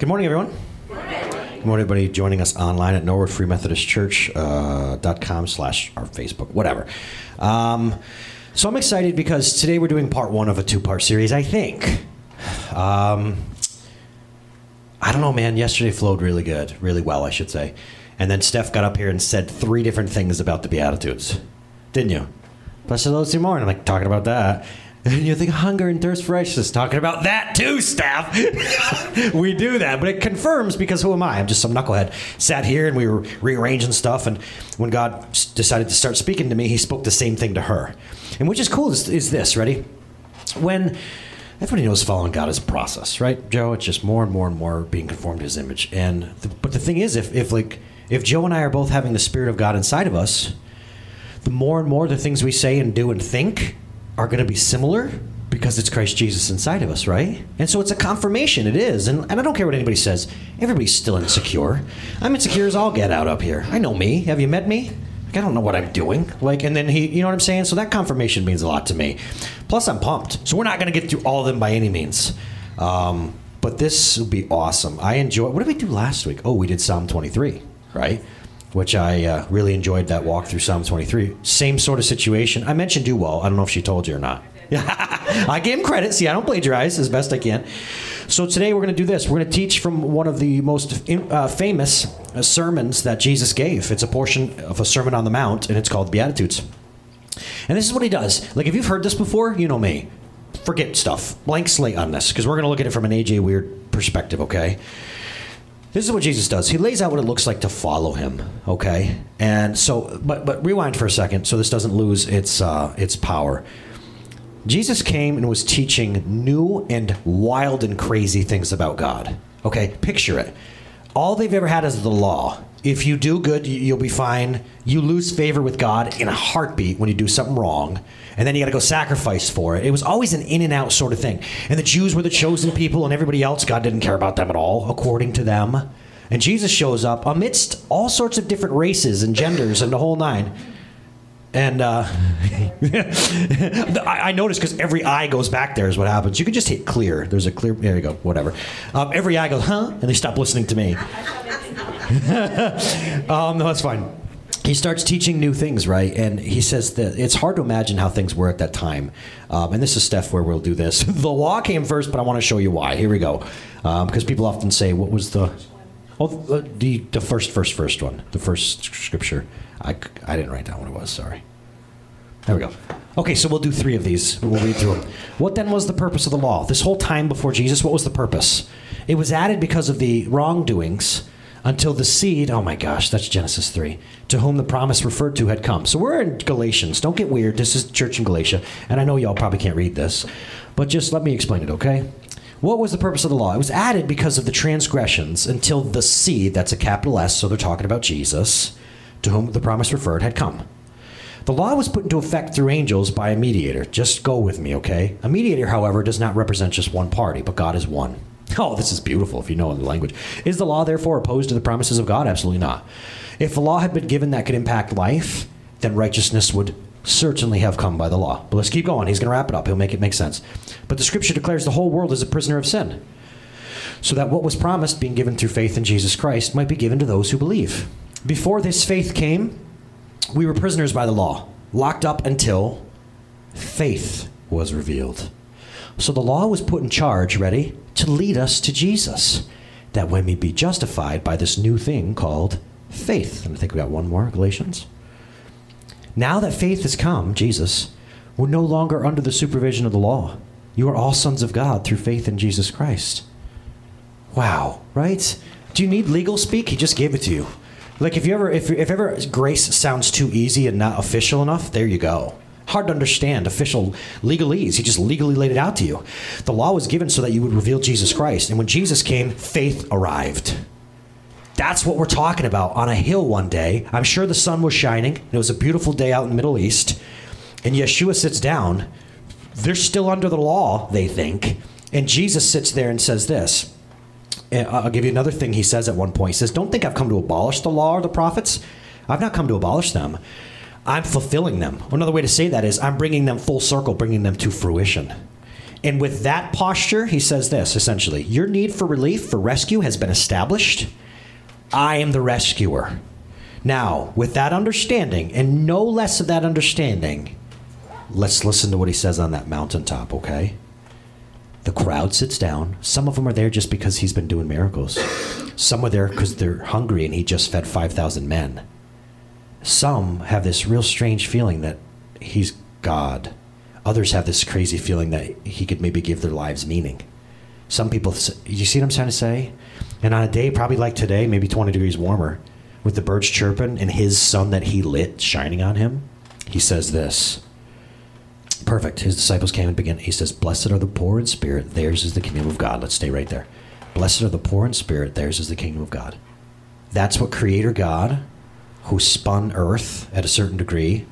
Good morning, everyone. Good morning, everybody joining us online at Norwood Free Methodist Church uh, dot com slash our Facebook, whatever. Um, so I'm excited because today we're doing part one of a two part series, I think. Um, I don't know, man. Yesterday flowed really good, really well, I should say. And then Steph got up here and said three different things about the Beatitudes, didn't you? Blessed are those who mourn. I'm like talking about that. And you think hunger and thirst for righteousness, talking about that too, Steph. we do that, but it confirms because who am I? I'm just some knucklehead. Sat here and we were rearranging stuff, and when God decided to start speaking to me, He spoke the same thing to her. And which is cool is, is this, ready? When everybody knows following God is a process, right, Joe? It's just more and more and more being conformed to His image. And the, but the thing is, if if like if Joe and I are both having the Spirit of God inside of us, the more and more the things we say and do and think are going to be similar because it's Christ Jesus inside of us, right? And so it's a confirmation. It is. And, and I don't care what anybody says. Everybody's still insecure. I'm insecure as all get out up here. I know me. Have you met me? Like, I don't know what I'm doing. Like, and then he, you know what I'm saying? So that confirmation means a lot to me. Plus, I'm pumped. So we're not going to get through all of them by any means. Um, but this will be awesome. I enjoy. What did we do last week? Oh, we did Psalm 23, right? Which I uh, really enjoyed that walk through Psalm 23. Same sort of situation. I mentioned do well. I don't know if she told you or not. I gave him credit. See, I don't plagiarize as best I can. So today we're going to do this. We're going to teach from one of the most uh, famous uh, sermons that Jesus gave. It's a portion of a Sermon on the Mount, and it's called Beatitudes. And this is what he does. Like, if you've heard this before, you know me. Forget stuff. Blank slate on this, because we're going to look at it from an AJ Weird perspective, okay? This is what Jesus does. He lays out what it looks like to follow him. Okay, and so, but but rewind for a second, so this doesn't lose its uh, its power. Jesus came and was teaching new and wild and crazy things about God. Okay, picture it. All they've ever had is the law. If you do good, you- you'll be fine. You lose favor with God in a heartbeat when you do something wrong, and then you got to go sacrifice for it. It was always an in and out sort of thing. And the Jews were the chosen people, and everybody else, God didn't care about them at all, according to them. And Jesus shows up amidst all sorts of different races and genders and the whole nine. And uh, I, noticed because every eye goes back there is what happens. You can just hit clear. There's a clear. There you go. Whatever. Um, every eye goes, huh? And they stop listening to me. um, no, that's fine. He starts teaching new things, right? And he says that it's hard to imagine how things were at that time. Um, and this is Steph where we'll do this. the law came first, but I want to show you why. Here we go. Because people often say, what was the. Oh, the, the the first, first, first one, the first scripture. I, I didn't write down what it was. Sorry. There we go. Okay, so we'll do three of these. We'll read through them. What then was the purpose of the law? This whole time before Jesus, what was the purpose? It was added because of the wrongdoings until the seed, oh my gosh, that's Genesis 3, to whom the promise referred to had come. So we're in Galatians. Don't get weird. This is church in Galatia. And I know y'all probably can't read this, but just let me explain it, okay? What was the purpose of the law? It was added because of the transgressions until the seed, that's a capital S, so they're talking about Jesus, to whom the promise referred, had come. The law was put into effect through angels by a mediator. Just go with me, okay? A mediator, however, does not represent just one party, but God is one. Oh, this is beautiful if you know the language. Is the law therefore opposed to the promises of God? Absolutely not. If the law had been given that could impact life, then righteousness would certainly have come by the law. But let's keep going. He's going to wrap it up. He'll make it make sense. But the scripture declares the whole world is a prisoner of sin. So that what was promised, being given through faith in Jesus Christ, might be given to those who believe. Before this faith came, we were prisoners by the law, locked up until faith was revealed. So the law was put in charge, ready, to lead us to Jesus, that when we be justified by this new thing called faith. And I think we got one more, Galatians. Now that faith has come, Jesus, we're no longer under the supervision of the law. You are all sons of God through faith in Jesus Christ. Wow, right? Do you need legal speak? He just gave it to you. Like if you ever if if ever grace sounds too easy and not official enough, there you go. Hard to understand, official legalese. He just legally laid it out to you. The law was given so that you would reveal Jesus Christ. And when Jesus came, faith arrived. That's what we're talking about on a hill one day. I'm sure the sun was shining. It was a beautiful day out in the Middle East. And Yeshua sits down. They're still under the law, they think. And Jesus sits there and says this. And I'll give you another thing he says at one point. He says, Don't think I've come to abolish the law or the prophets. I've not come to abolish them. I'm fulfilling them. Another way to say that is I'm bringing them full circle, bringing them to fruition. And with that posture, he says this essentially Your need for relief, for rescue, has been established. I am the rescuer. Now, with that understanding, and no less of that understanding, let's listen to what he says on that mountaintop, okay? The crowd sits down. Some of them are there just because he's been doing miracles. Some are there because they're hungry and he just fed 5,000 men. Some have this real strange feeling that he's God. Others have this crazy feeling that he could maybe give their lives meaning. Some people, you see what I'm trying to say? And on a day probably like today, maybe 20 degrees warmer, with the birds chirping and his sun that he lit shining on him, he says this. Perfect. His disciples came and began. He says, Blessed are the poor in spirit, theirs is the kingdom of God. Let's stay right there. Blessed are the poor in spirit, theirs is the kingdom of God. That's what Creator God, who spun earth at a certain degree,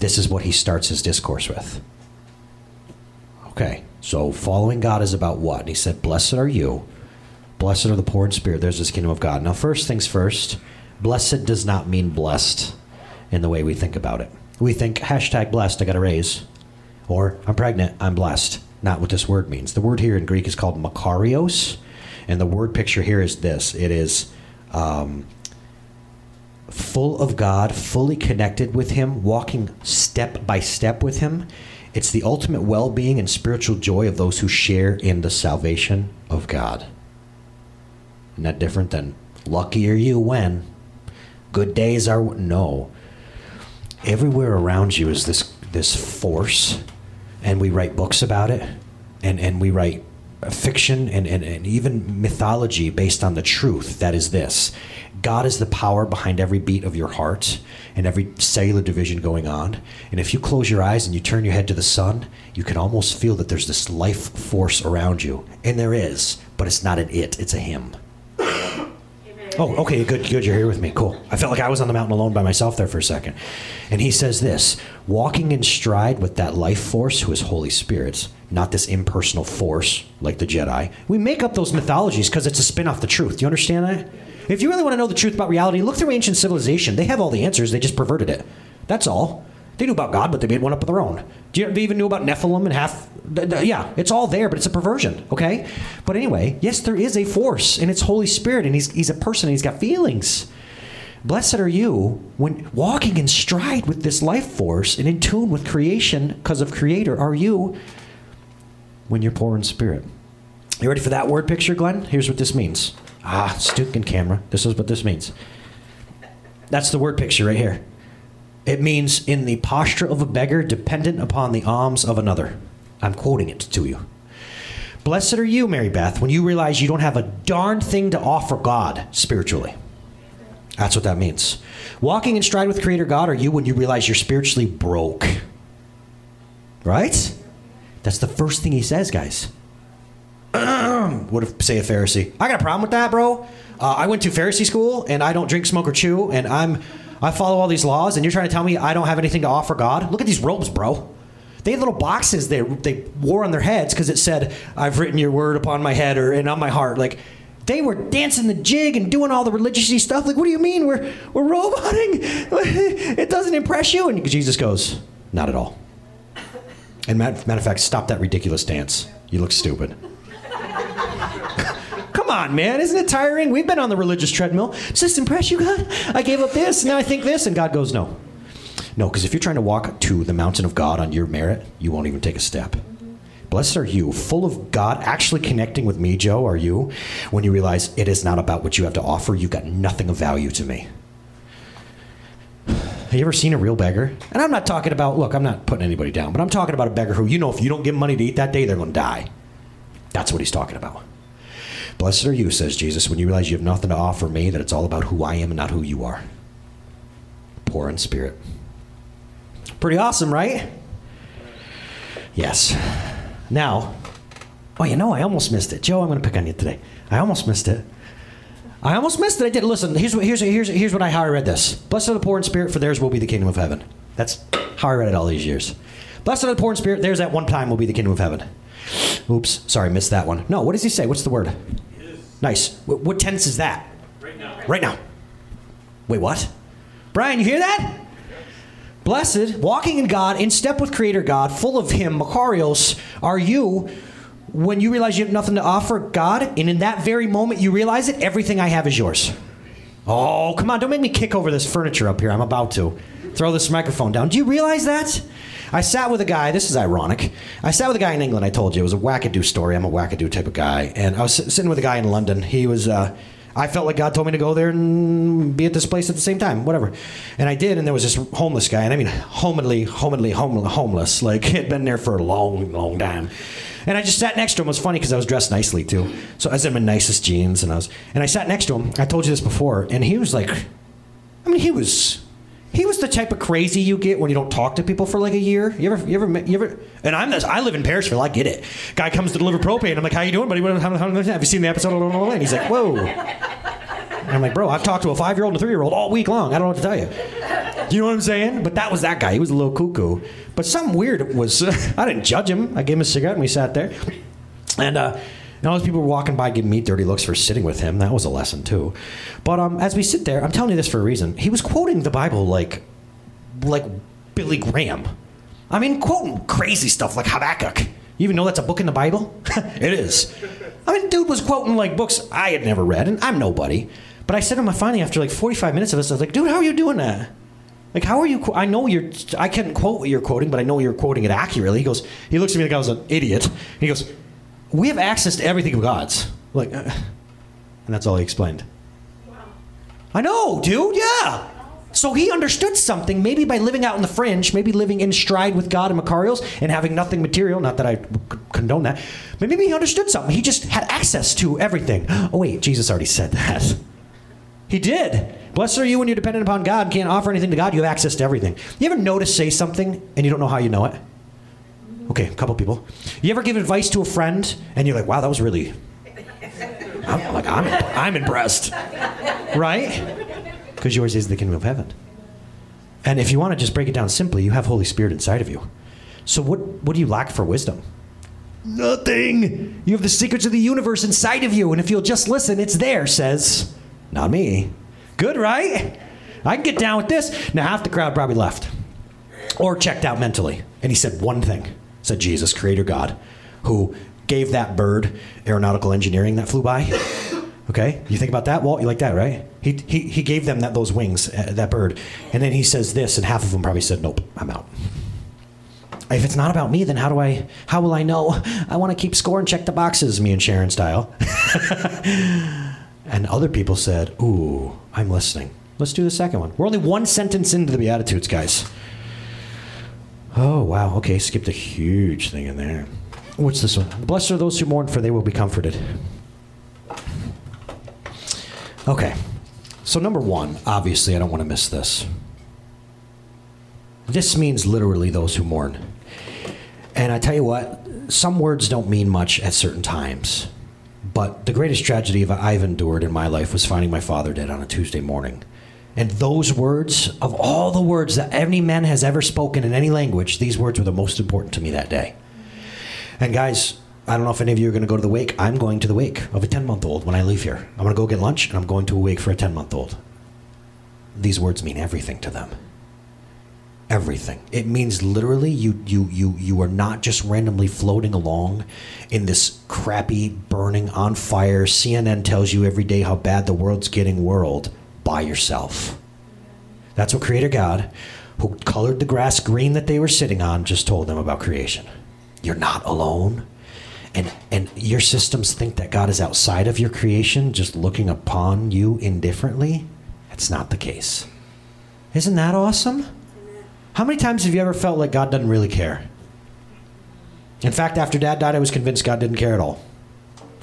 this is what he starts his discourse with. Okay, so following God is about what? And he said, Blessed are you. Blessed are the poor in spirit, there's this kingdom of God. Now, first things first, blessed does not mean blessed in the way we think about it. We think hashtag blessed, I got a raise. Or I'm pregnant, I'm blessed. Not what this word means. The word here in Greek is called makarios. And the word picture here is this it is um, full of God, fully connected with Him, walking step by step with Him. It's the ultimate well being and spiritual joy of those who share in the salvation of God. Isn't that different than lucky are you when? Good days are no. Everywhere around you is this this force, and we write books about it, and, and we write fiction and, and, and even mythology based on the truth that is this God is the power behind every beat of your heart and every cellular division going on. And if you close your eyes and you turn your head to the sun, you can almost feel that there's this life force around you. And there is, but it's not an it, it's a him. Oh, okay, good, good. You're here with me. Cool. I felt like I was on the mountain alone by myself there for a second. And he says this walking in stride with that life force who is Holy Spirit, not this impersonal force like the Jedi. We make up those mythologies because it's a spin off the truth. Do you understand that? If you really want to know the truth about reality, look through ancient civilization. They have all the answers, they just perverted it. That's all. They knew about God, but they made one up of their own. Do you they even knew about Nephilim and half? Yeah, it's all there, but it's a perversion. Okay, but anyway, yes, there is a force, and it's Holy Spirit, and he's he's a person, and he's got feelings. Blessed are you when walking in stride with this life force and in tune with creation because of Creator. Are you when you're poor in spirit? You ready for that word picture, Glenn? Here's what this means. Ah, stinking camera. This is what this means. That's the word picture right here. It means in the posture of a beggar, dependent upon the alms of another. I'm quoting it to you. Blessed are you, Mary Beth, when you realize you don't have a darn thing to offer God spiritually. That's what that means. Walking in stride with Creator God are you when you realize you're spiritually broke. Right? That's the first thing he says, guys. what say, a Pharisee? I got a problem with that, bro. Uh, I went to Pharisee school and I don't drink, smoke, or chew, and I'm I follow all these laws, and you're trying to tell me I don't have anything to offer God? Look at these robes, bro. They had little boxes they, they wore on their heads because it said, I've written your word upon my head or and on my heart. Like, they were dancing the jig and doing all the religious stuff. Like, what do you mean? We're, we're roboting. it doesn't impress you. And Jesus goes, Not at all. And matter, of fact, stop that ridiculous dance. You look stupid. Come on, man. Isn't it tiring? We've been on the religious treadmill. Does this impress you, God? I gave up this, now I think this. And God goes, no. No, because if you're trying to walk to the mountain of God on your merit, you won't even take a step. Blessed are you, full of God, actually connecting with me, Joe, are you, when you realize it is not about what you have to offer. You've got nothing of value to me. Have you ever seen a real beggar? And I'm not talking about, look, I'm not putting anybody down, but I'm talking about a beggar who, you know, if you don't give money to eat that day, they're going to die. That's what he's talking about. Blessed are you, says Jesus, when you realize you have nothing to offer me, that it's all about who I am and not who you are. Poor in spirit. Pretty awesome, right? Yes. Now, oh, you know, I almost missed it. Joe, I'm going to pick on you today. I almost missed it. I almost missed it. I did. Listen, here's what, here's, here's, here's what I, how I read this. Blessed are the poor in spirit, for theirs will be the kingdom of heaven. That's how I read it all these years. Blessed are the poor in spirit, theirs at one time will be the kingdom of heaven. Oops, sorry, missed that one. No, what does he say? What's the word? Nice. What, what tense is that? Right now. Right now. Wait, what? Brian, you hear that? Blessed, walking in God, in step with Creator God, full of Him, Makarios, are you when you realize you have nothing to offer God, and in that very moment you realize it, everything I have is yours. Oh, come on, don't make me kick over this furniture up here. I'm about to. Throw this microphone down. Do you realize that? I sat with a guy, this is ironic. I sat with a guy in England, I told you. It was a wackadoo story. I'm a wackadoo type of guy. And I was sitting with a guy in London. He was, uh, I felt like God told me to go there and be at this place at the same time, whatever. And I did, and there was this homeless guy, and I mean, homely, homely, homeless. Like, had been there for a long, long time. And I just sat next to him. It was funny because I was dressed nicely too. So I was in my nicest jeans, and I was, and I sat next to him. I told you this before, and he was like, I mean, he was, he was the type of crazy you get when you don't talk to people for like a year. You ever, you ever, you ever? And I'm this. I live in Parishville. I get it. Guy comes to deliver propane. I'm like, how you doing, buddy? Have you seen the episode? of And he's like, whoa. And I'm like, bro, I've talked to a five year old and a three year old all week long. I don't know what to tell you. You know what I'm saying? But that was that guy. He was a little cuckoo. But something weird was, I didn't judge him. I gave him a cigarette and we sat there. And, uh, and all those people were walking by giving me dirty looks for sitting with him. That was a lesson too. But um, as we sit there, I'm telling you this for a reason. He was quoting the Bible like, like Billy Graham. I mean, quoting crazy stuff like Habakkuk. You even know that's a book in the Bible? it is. I mean, dude was quoting like books I had never read, and I'm nobody. But I said to him finally after like 45 minutes of this, I was like, dude, how are you doing that? Like, how are you? I know you're. I can't quote what you're quoting, but I know you're quoting it accurately. He goes. He looks at me like I was an idiot. He goes, "We have access to everything of God's." Like, uh, and that's all he explained. Wow. I know, dude. Yeah. So he understood something, maybe by living out in the fringe, maybe living in stride with God and Makarios and having nothing material. Not that I condone that, but maybe he understood something. He just had access to everything. Oh wait, Jesus already said that. He did. Blessed are you when you're dependent upon God and can't offer anything to God. You have access to everything. You ever notice say something and you don't know how you know it? Okay, a couple people. You ever give advice to a friend and you're like, wow, that was really. I'm like, I'm, I'm impressed. Right? Because yours is the kingdom of heaven. And if you want to just break it down simply, you have Holy Spirit inside of you. So what, what do you lack for wisdom? Nothing. You have the secrets of the universe inside of you, and if you'll just listen, it's there, says not me. Good, right? I can get down with this. Now, half the crowd probably left or checked out mentally. And he said one thing said Jesus, Creator God, who gave that bird aeronautical engineering that flew by. Okay, you think about that, Walt? You like that, right? He, he, he gave them that those wings, uh, that bird, and then he says this, and half of them probably said, "Nope, I'm out." If it's not about me, then how do I? How will I know? I want to keep score and check the boxes, me and Sharon style. And other people said, Ooh, I'm listening. Let's do the second one. We're only one sentence into the Beatitudes, guys. Oh, wow. Okay, skipped a huge thing in there. What's this one? Blessed are those who mourn, for they will be comforted. Okay. So, number one, obviously, I don't want to miss this. This means literally those who mourn. And I tell you what, some words don't mean much at certain times. But the greatest tragedy I've endured in my life was finding my father dead on a Tuesday morning. And those words, of all the words that any man has ever spoken in any language, these words were the most important to me that day. And guys, I don't know if any of you are going to go to the wake. I'm going to the wake of a 10 month old when I leave here. I'm going to go get lunch and I'm going to a wake for a 10 month old. These words mean everything to them everything. It means literally you you you you are not just randomly floating along in this crappy burning on fire CNN tells you every day how bad the world's getting world by yourself. That's what creator God who colored the grass green that they were sitting on just told them about creation. You're not alone. And and your systems think that God is outside of your creation just looking upon you indifferently. That's not the case. Isn't that awesome? How many times have you ever felt like God doesn't really care? In fact, after dad died, I was convinced God didn't care at all.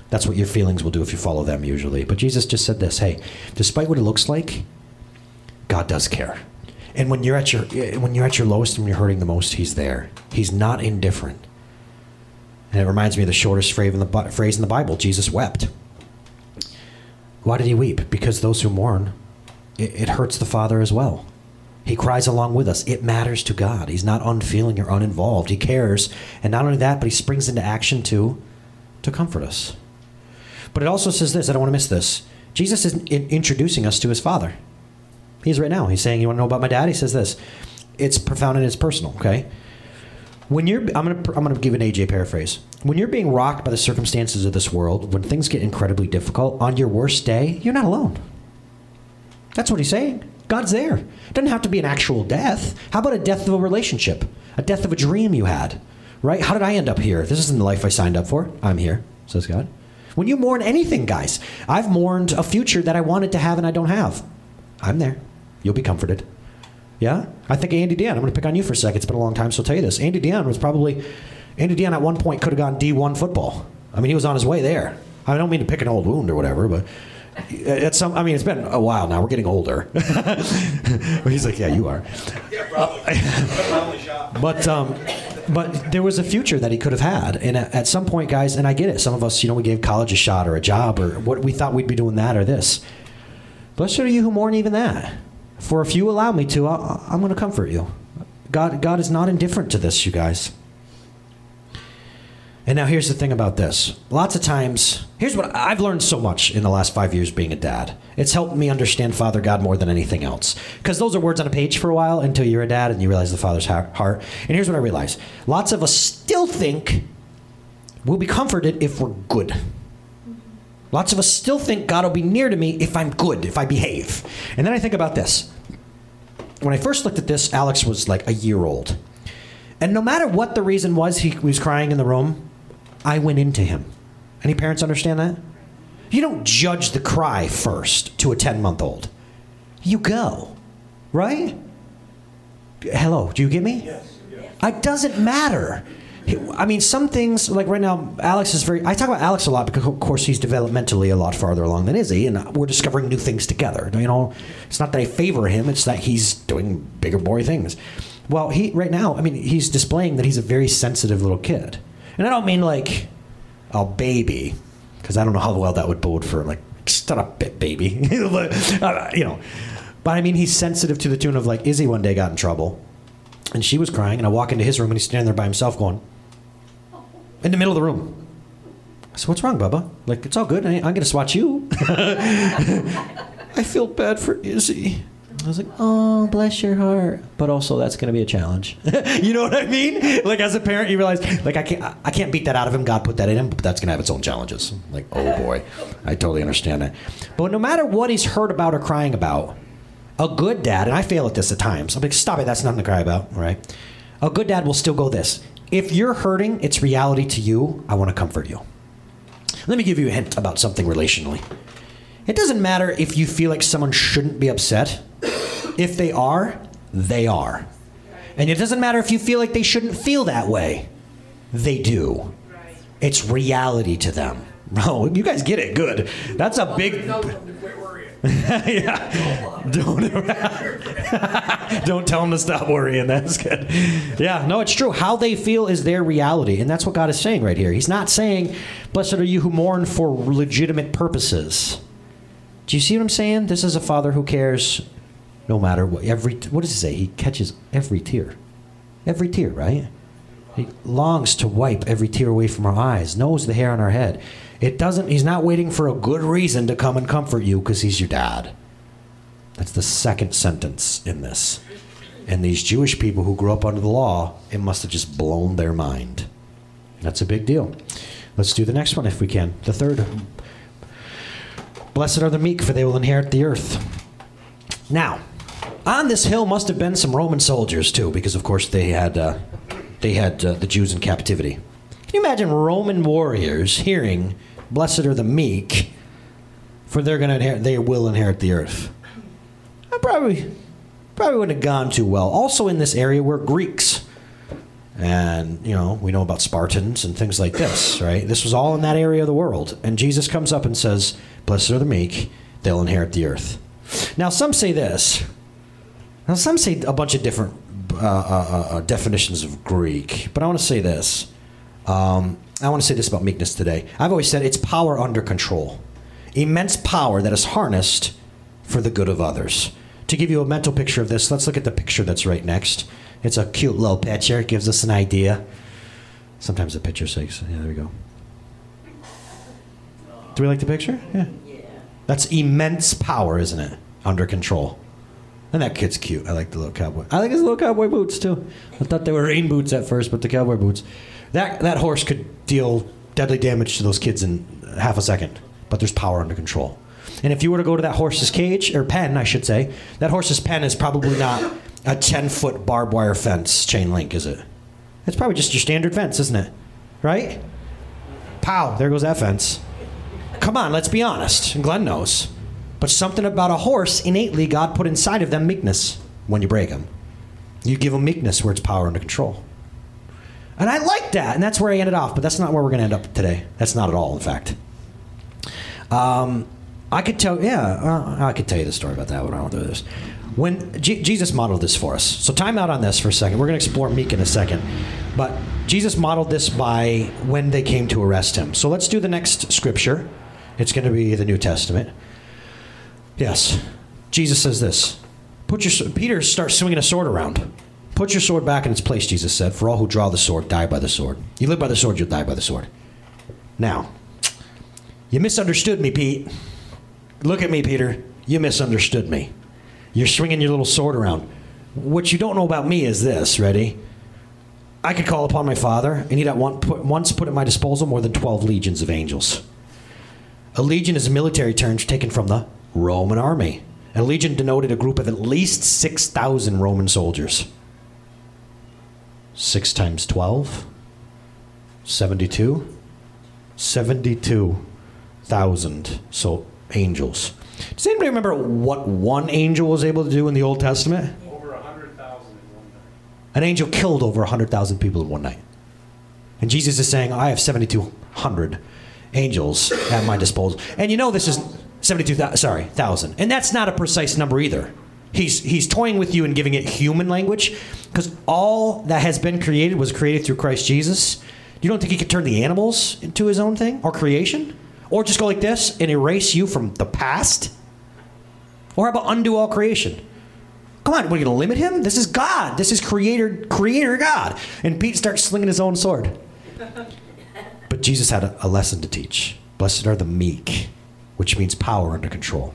That's what your feelings will do if you follow them, usually. But Jesus just said this hey, despite what it looks like, God does care. And when you're at your when you're at your lowest and you're hurting the most, He's there. He's not indifferent. And it reminds me of the shortest phrase in the, Bible Jesus wept. Why did he weep? Because those who mourn, it, it hurts the Father as well. He cries along with us. It matters to God. He's not unfeeling or uninvolved. He cares. And not only that, but he springs into action to, to comfort us. But it also says this I don't want to miss this. Jesus is in- introducing us to his Father. He's right now. He's saying, You want to know about my dad? He says this it's profound and it's personal. Okay. When you're, I'm gonna, I'm gonna give an AJ paraphrase. When you're being rocked by the circumstances of this world, when things get incredibly difficult, on your worst day, you're not alone. That's what he's saying. God's there. It doesn't have to be an actual death. How about a death of a relationship? A death of a dream you had? Right? How did I end up here? This isn't the life I signed up for. I'm here, says God. When you mourn anything, guys, I've mourned a future that I wanted to have and I don't have. I'm there. You'll be comforted. Yeah? I think Andy Dion, I'm going to pick on you for a second. It's been a long time, so I'll tell you this. Andy Dion was probably, Andy Dion at one point could have gone D1 football. I mean, he was on his way there. I don't mean to pick an old wound or whatever, but it's some. I mean, it's been a while now. We're getting older. He's like, yeah, you are. Yeah, probably. but um, but there was a future that he could have had, and at, some point, guys, and I get it. Some of us, you know, we gave college a shot or a job or what we thought we'd be doing that or this. Blessed are you who mourn even that. For if you allow me to, I, I'm going to comfort you. God, God is not indifferent to this, you guys. And now here's the thing about this. Lots of times, here's what I've learned so much in the last five years being a dad. It's helped me understand Father God more than anything else. Because those are words on a page for a while until you're a dad and you realize the Father's heart. And here's what I realize lots of us still think we'll be comforted if we're good. Lots of us still think God will be near to me if I'm good, if I behave. And then I think about this. When I first looked at this, Alex was like a year old. And no matter what the reason was he was crying in the room, I went into him. Any parents understand that? You don't judge the cry first to a 10 month old. You go, right? Hello, do you get me? Yes. It doesn't matter. I mean, some things, like right now, Alex is very. I talk about Alex a lot because, of course, he's developmentally a lot farther along than Izzy, and we're discovering new things together. You know, it's not that I favor him, it's that he's doing bigger, boy things. Well, he, right now, I mean, he's displaying that he's a very sensitive little kid. And I don't mean like a baby, because I don't know how well that would bode for like shut up, baby. but, uh, you know, but I mean he's sensitive to the tune of like Izzy one day got in trouble, and she was crying, and I walk into his room and he's standing there by himself going in the middle of the room. I said, "What's wrong, Bubba? Like it's all good. I, I'm gonna swat you." I feel bad for Izzy. I was like, oh, bless your heart. But also, that's going to be a challenge. you know what I mean? Like as a parent, you realize, like I can't, I can't beat that out of him. God put that in him, but that's going to have its own challenges. Like, oh boy, I totally understand that. But no matter what he's heard about or crying about, a good dad, and I fail at this at times. I'm like, stop it. That's nothing to cry about, right? A good dad will still go this. If you're hurting, it's reality to you. I want to comfort you. Let me give you a hint about something relationally. It doesn't matter if you feel like someone shouldn't be upset. If they are, they are. And it doesn't matter if you feel like they shouldn't feel that way. They do. It's reality to them. Oh, you guys get it. Good. That's a big. yeah. Don't, don't tell them to stop worrying. That's good. Yeah, no, it's true. How they feel is their reality. And that's what God is saying right here. He's not saying, Blessed are you who mourn for legitimate purposes. Do you see what I'm saying? This is a father who cares no matter what. Every what does he say? He catches every tear, every tear, right? He longs to wipe every tear away from our eyes. Knows the hair on our head. It doesn't. He's not waiting for a good reason to come and comfort you because he's your dad. That's the second sentence in this. And these Jewish people who grew up under the law, it must have just blown their mind. That's a big deal. Let's do the next one if we can. The third Blessed are the meek, for they will inherit the earth. Now, on this hill must have been some Roman soldiers too, because of course they had uh, they had uh, the Jews in captivity. Can you imagine Roman warriors hearing, "Blessed are the meek, for they're going to inherit, they will inherit the earth"? I probably probably wouldn't have gone too well. Also, in this area were Greeks, and you know we know about Spartans and things like this, right? This was all in that area of the world, and Jesus comes up and says, Blessed are the meek, they'll inherit the earth. Now, some say this. Now, some say a bunch of different uh, uh, uh, uh definitions of Greek, but I want to say this. Um, I want to say this about meekness today. I've always said it's power under control, immense power that is harnessed for the good of others. To give you a mental picture of this, let's look at the picture that's right next. It's a cute little picture. It gives us an idea. Sometimes the picture says, yeah, there we go. Do we like the picture? Yeah. That's immense power, isn't it? Under control. And that kid's cute. I like the little cowboy. I like his little cowboy boots too. I thought they were rain boots at first, but the cowboy boots. That that horse could deal deadly damage to those kids in half a second. But there's power under control. And if you were to go to that horse's cage or pen, I should say, that horse's pen is probably not a 10 foot barbed wire fence chain link, is it? It's probably just your standard fence, isn't it? Right? Pow, there goes that fence. Come on, let's be honest. Glenn knows. But something about a horse, innately, God put inside of them meekness when you break them. You give them meekness where it's power under control. And I like that, and that's where I ended off, but that's not where we're going to end up today. That's not at all, in fact. Um, I could tell, yeah, uh, I could tell you the story about that, but I don't do this. When G- Jesus modeled this for us, so time out on this for a second. We're going to explore meek in a second, but Jesus modeled this by when they came to arrest him. So let's do the next scripture. It's going to be the New Testament. Yes, Jesus says this. Put your Peter starts swinging a sword around. Put your sword back in its place, Jesus said. For all who draw the sword die by the sword. You live by the sword, you'll die by the sword. Now, you misunderstood me, Pete. Look at me, Peter. You misunderstood me. You're swinging your little sword around. What you don't know about me is this ready? I could call upon my Father, and he'd at once put at my disposal more than 12 legions of angels. A legion is a military term taken from the Roman army. A legion denoted a group of at least 6,000 Roman soldiers. 6 times 12? 72? 72,000 so angels. Does anybody remember what one angel was able to do in the Old Testament? Over 100,000 in one night. An angel killed over 100,000 people in one night. And Jesus is saying, I have 7,200 angels at my disposal. And you know this is 72,000, sorry, 1,000. And that's not a precise number either. He's, he's toying with you and giving it human language because all that has been created was created through Christ Jesus. You don't think he could turn the animals into his own thing or creation? Or just go like this and erase you from the past? Or how about undo all creation? Come on, we're going to limit him? This is God. This is creator, creator God. And Pete starts slinging his own sword. But Jesus had a, a lesson to teach. Blessed are the meek, which means power under control.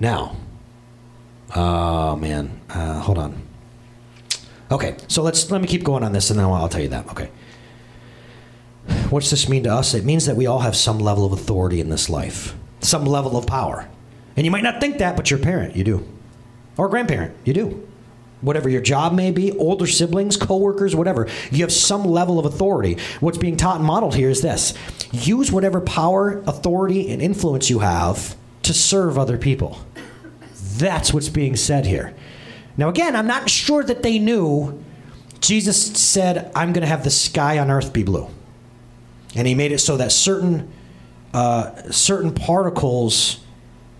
Now, oh man, uh, hold on. Okay, so let's let me keep going on this, and then I'll, I'll tell you that. Okay. What's this mean to us? It means that we all have some level of authority in this life, some level of power. And you might not think that, but your parent, you do. Or grandparent, you do. Whatever your job may be, older siblings, coworkers, whatever, you have some level of authority. What's being taught and modeled here is this use whatever power, authority, and influence you have to serve other people. That's what's being said here. Now, again, I'm not sure that they knew Jesus said, I'm going to have the sky on earth be blue and he made it so that certain uh, certain particles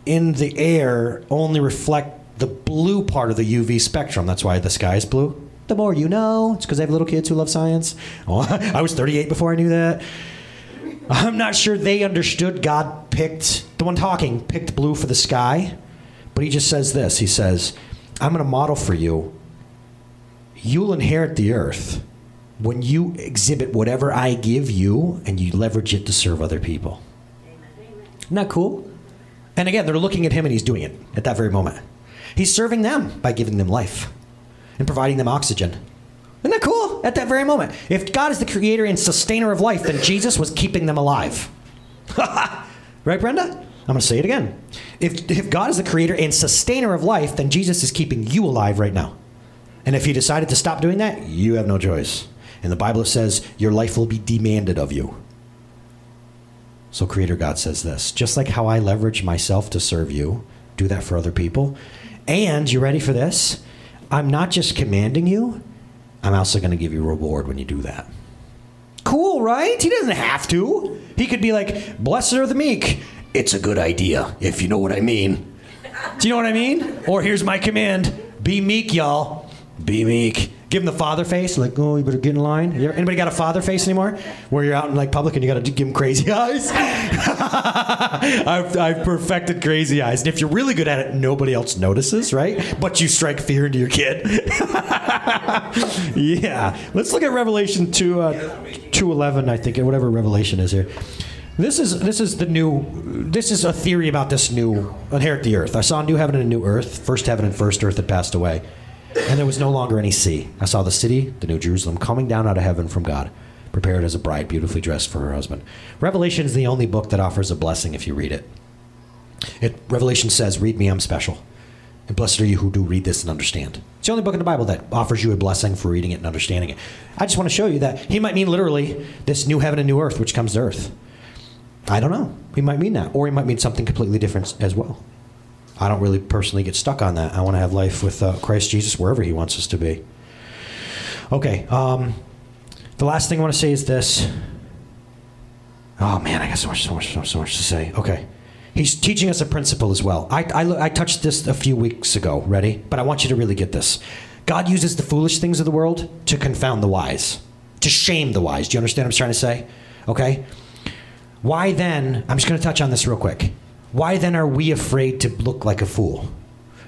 in the air only reflect the blue part of the UV spectrum. That's why the sky is blue. The more you know. It's because I have little kids who love science. Oh, I was 38 before I knew that. I'm not sure they understood God picked, the one talking, picked blue for the sky. But he just says this He says, I'm going to model for you. You'll inherit the earth when you exhibit whatever I give you and you leverage it to serve other people. Isn't that cool? And again, they're looking at him and he's doing it at that very moment. He's serving them by giving them life and providing them oxygen. Isn't that cool? At that very moment. If God is the creator and sustainer of life, then Jesus was keeping them alive. right, Brenda? I'm going to say it again. If, if God is the creator and sustainer of life, then Jesus is keeping you alive right now. And if he decided to stop doing that, you have no choice. And the Bible says your life will be demanded of you. So, Creator God says this just like how I leverage myself to serve you, do that for other people. And you ready for this? I'm not just commanding you, I'm also going to give you reward when you do that. Cool, right? He doesn't have to. He could be like, Blessed are the meek. It's a good idea, if you know what I mean. Do you know what I mean? Or here's my command be meek, y'all. Be meek. Give him the father face, like, oh, you better get in line. Ever, anybody got a father face anymore? Where you're out in like public and you got to give him crazy eyes. I've, I've perfected crazy eyes, and if you're really good at it, nobody else notices, right? But you strike fear into your kid. yeah. Let's look at Revelation two uh, two eleven, I think, or whatever Revelation is here. This is this is the new. This is a theory about this new inherit the earth. I saw a new heaven and a new earth. First heaven and first earth had passed away, and there was no longer any sea. I saw the city, the new Jerusalem, coming down out of heaven from God, prepared as a bride, beautifully dressed for her husband. Revelation is the only book that offers a blessing if you read it. It Revelation says, "Read me, I'm special." And blessed are you who do read this and understand. It's the only book in the Bible that offers you a blessing for reading it and understanding it. I just want to show you that he might mean literally this new heaven and new earth which comes to earth. I don't know. He might mean that. Or he might mean something completely different as well. I don't really personally get stuck on that. I want to have life with uh, Christ Jesus wherever he wants us to be. Okay. Um, the last thing I want to say is this. Oh, man, I got so much, so much, so, so much to say. Okay. He's teaching us a principle as well. I, I, I touched this a few weeks ago, ready? But I want you to really get this. God uses the foolish things of the world to confound the wise, to shame the wise. Do you understand what I'm trying to say? Okay? Why then, I'm just going to touch on this real quick. Why then are we afraid to look like a fool?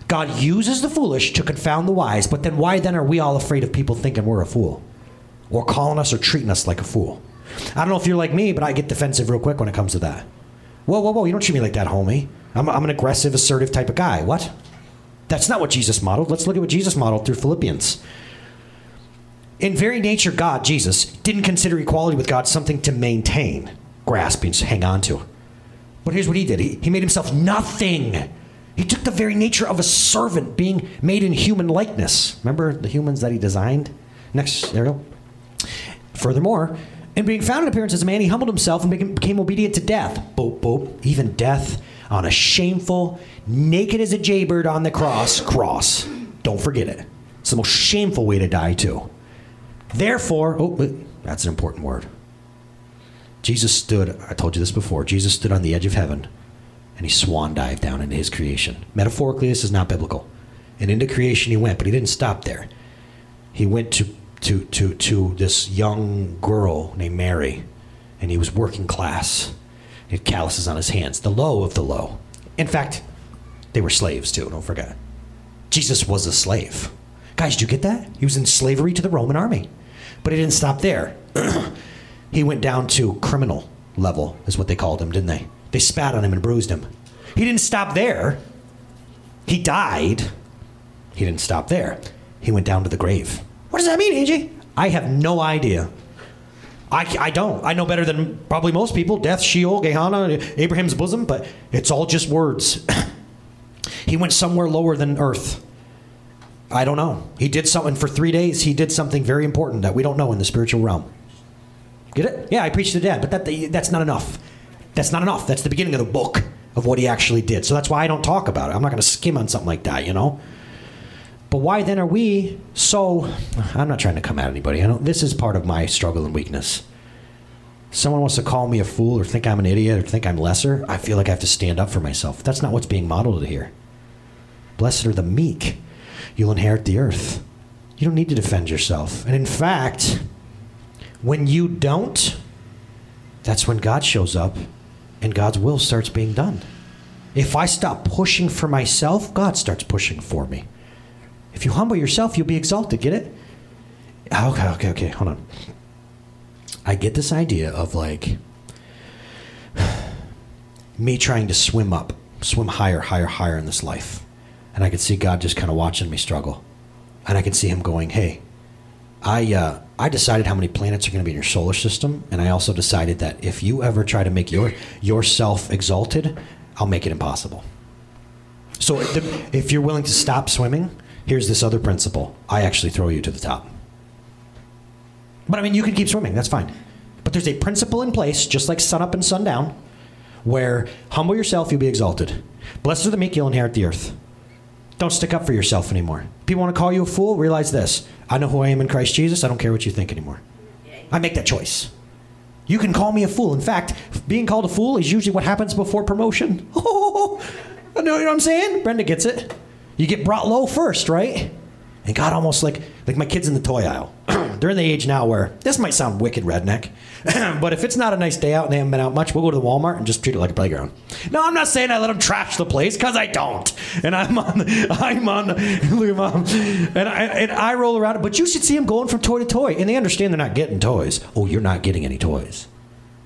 God uses the foolish to confound the wise, but then why then are we all afraid of people thinking we're a fool? Or calling us or treating us like a fool? I don't know if you're like me, but I get defensive real quick when it comes to that. Whoa, whoa, whoa, you don't treat me like that, homie. I'm, I'm an aggressive, assertive type of guy. What? That's not what Jesus modeled. Let's look at what Jesus modeled through Philippians. In very nature, God, Jesus, didn't consider equality with God something to maintain, grasp, and hang on to. But here's what he did he, he made himself nothing. He took the very nature of a servant being made in human likeness. Remember the humans that he designed? Next, there we go. Furthermore, in being found in appearance as a man, he humbled himself and became, became obedient to death. Boop, boop. Even death on a shameful, naked as a jaybird on the cross. Cross. Don't forget it. It's the most shameful way to die, too. Therefore, oh, that's an important word. Jesus stood, I told you this before, Jesus stood on the edge of heaven and he swan dived down into his creation. Metaphorically, this is not biblical. And into creation he went, but he didn't stop there. He went to to, to, to this young girl named Mary, and he was working class. He had calluses on his hands, the low of the low. In fact, they were slaves too, don't forget. Jesus was a slave. Guys, did you get that? He was in slavery to the Roman army. But he didn't stop there. he went down to criminal level, is what they called him, didn't they? They spat on him and bruised him. He didn't stop there. He died. He didn't stop there. He went down to the grave. What does that mean, Angie? I have no idea. I, I don't. I know better than probably most people. Death, Sheol, Gehenna, Abraham's bosom, but it's all just words. he went somewhere lower than earth. I don't know. He did something for three days. He did something very important that we don't know in the spiritual realm. Get it? Yeah, I preached to dead, but that that's not enough. That's not enough. That's the beginning of the book of what he actually did. So that's why I don't talk about it. I'm not going to skim on something like that, you know? But why then are we so? I'm not trying to come at anybody. I know this is part of my struggle and weakness. Someone wants to call me a fool or think I'm an idiot or think I'm lesser. I feel like I have to stand up for myself. That's not what's being modeled here. Blessed are the meek. You'll inherit the earth. You don't need to defend yourself. And in fact, when you don't, that's when God shows up and God's will starts being done. If I stop pushing for myself, God starts pushing for me. If you humble yourself, you'll be exalted. Get it? Okay, okay, okay. Hold on. I get this idea of like me trying to swim up, swim higher, higher, higher in this life. And I could see God just kind of watching me struggle. And I can see him going, hey, I, uh, I decided how many planets are going to be in your solar system. And I also decided that if you ever try to make your, yourself exalted, I'll make it impossible. So if you're willing to stop swimming, here's this other principle I actually throw you to the top. But I mean, you can keep swimming, that's fine. But there's a principle in place, just like sun up and sun down, where humble yourself, you'll be exalted. Blessed are the meek, you'll inherit the earth. Don't stick up for yourself anymore. People want to call you a fool, realize this. I know who I am in Christ Jesus, I don't care what you think anymore. I make that choice. You can call me a fool. In fact, being called a fool is usually what happens before promotion. Oh, you know what I'm saying? Brenda gets it. You get brought low first, right? And God almost like like my kids in the toy aisle. They're in the age now where this might sound wicked redneck, but if it's not a nice day out and they haven't been out much, we'll go to the Walmart and just treat it like a playground. No, I'm not saying I let them trash the place because I don't. And I'm on, I'm on. Look at mom, and I and I roll around. But you should see them going from toy to toy, and they understand they're not getting toys. Oh, you're not getting any toys.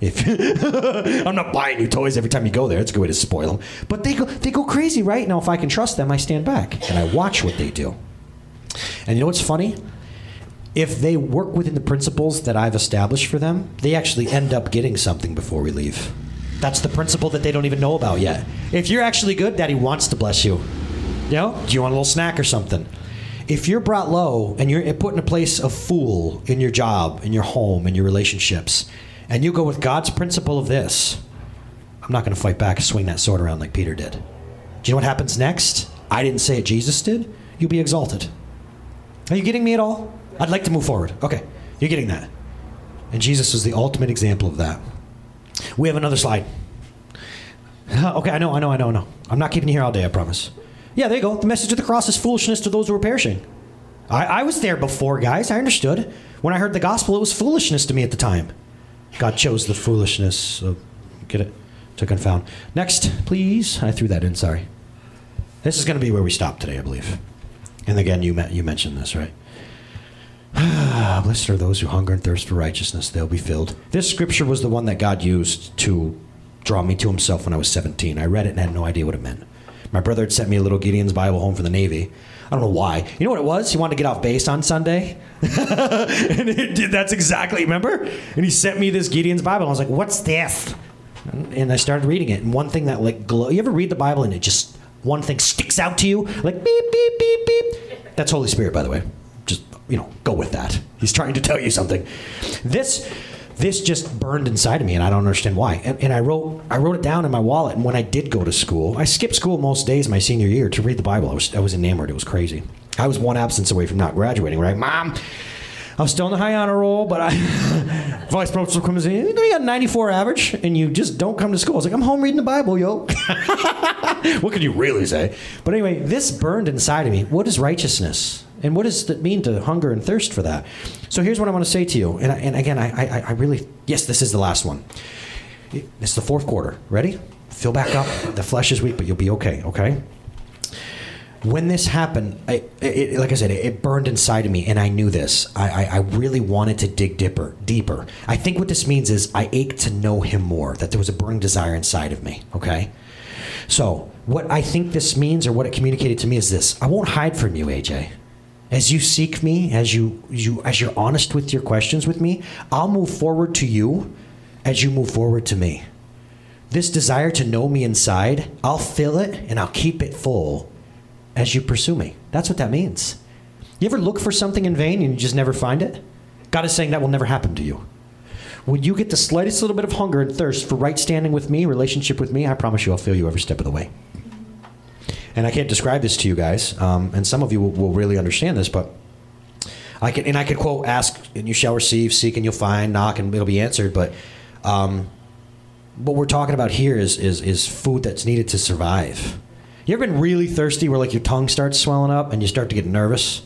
If I'm not buying you toys every time you go there, it's a good way to spoil them. But they go they go crazy, right? Now, if I can trust them, I stand back and I watch what they do. And you know what's funny? If they work within the principles that I've established for them, they actually end up getting something before we leave. That's the principle that they don't even know about yet. If you're actually good, Daddy wants to bless you. You know, do you want a little snack or something? If you're brought low and you're put in a place of fool in your job, in your home, in your relationships, and you go with God's principle of this, I'm not going to fight back swing that sword around like Peter did. Do you know what happens next? I didn't say it, Jesus did. You'll be exalted. Are you getting me at all? I'd like to move forward. Okay, you're getting that. And Jesus is the ultimate example of that. We have another slide. Okay, I know, I know, I know, I know. I'm not keeping you here all day, I promise. Yeah, there you go. The message of the cross is foolishness to those who are perishing. I, I was there before, guys. I understood. When I heard the gospel, it was foolishness to me at the time. God chose the foolishness of, get it, to confound. Next, please. I threw that in, sorry. This is going to be where we stop today, I believe. And again, you, met, you mentioned this, right? Blessed are those who hunger and thirst for righteousness, they'll be filled. This scripture was the one that God used to draw me to himself when I was 17. I read it and had no idea what it meant. My brother had sent me a little Gideon's Bible home from the Navy. I don't know why. You know what it was? He wanted to get off base on Sunday. and it, that's exactly, remember? And he sent me this Gideon's Bible. I was like, what's this? And I started reading it. And one thing that, like, glow, you ever read the Bible and it just, one thing sticks out to you? Like, beep, beep, beep, beep. That's Holy Spirit, by the way. You know, go with that. He's trying to tell you something. This this just burned inside of me and I don't understand why. And, and, I wrote I wrote it down in my wallet and when I did go to school, I skipped school most days my senior year to read the Bible. I was I was enamored. It was crazy. I was one absence away from not graduating, right? Mom, I was still in the high honor roll, but I vice principal comes in, you got 94 average and you just don't come to school. I was like, I'm home reading the Bible, yo. what could you really say? But anyway, this burned inside of me. What is righteousness? And what does it mean to hunger and thirst for that? So here's what I want to say to you. And, I, and again, I, I, I really, yes, this is the last one. It's the fourth quarter. Ready? Fill back up. The flesh is weak, but you'll be okay, okay? When this happened, I, it, like I said, it, burned inside of me, and I knew this. I, I, I really wanted to dig deeper, deeper. I think what this means is I ached to know him more, that there was a burning desire inside of me, okay? So, what I think this means, or what it communicated to me, is this I won't hide from you, AJ as you seek me, as you, you as you're honest with your questions with me, I'll move forward to you as you move forward to me. This desire to know me inside, I'll fill it and I'll keep it full as you pursue me. That's what that means. You ever look for something in vain and you just never find it? God is saying that will never happen to you. When you get the slightest little bit of hunger and thirst for right standing with me, relationship with me, I promise you I'll fill you every step of the way and I can't describe this to you guys, um, and some of you will, will, really understand this, but I can and I could quote, "Ask and you shall receive, seek and you'll find, knock and it'll be answered." But um, what we're talking about here is is is food that's needed to survive. You ever been really thirsty, where like your tongue starts swelling up and you start to get nervous?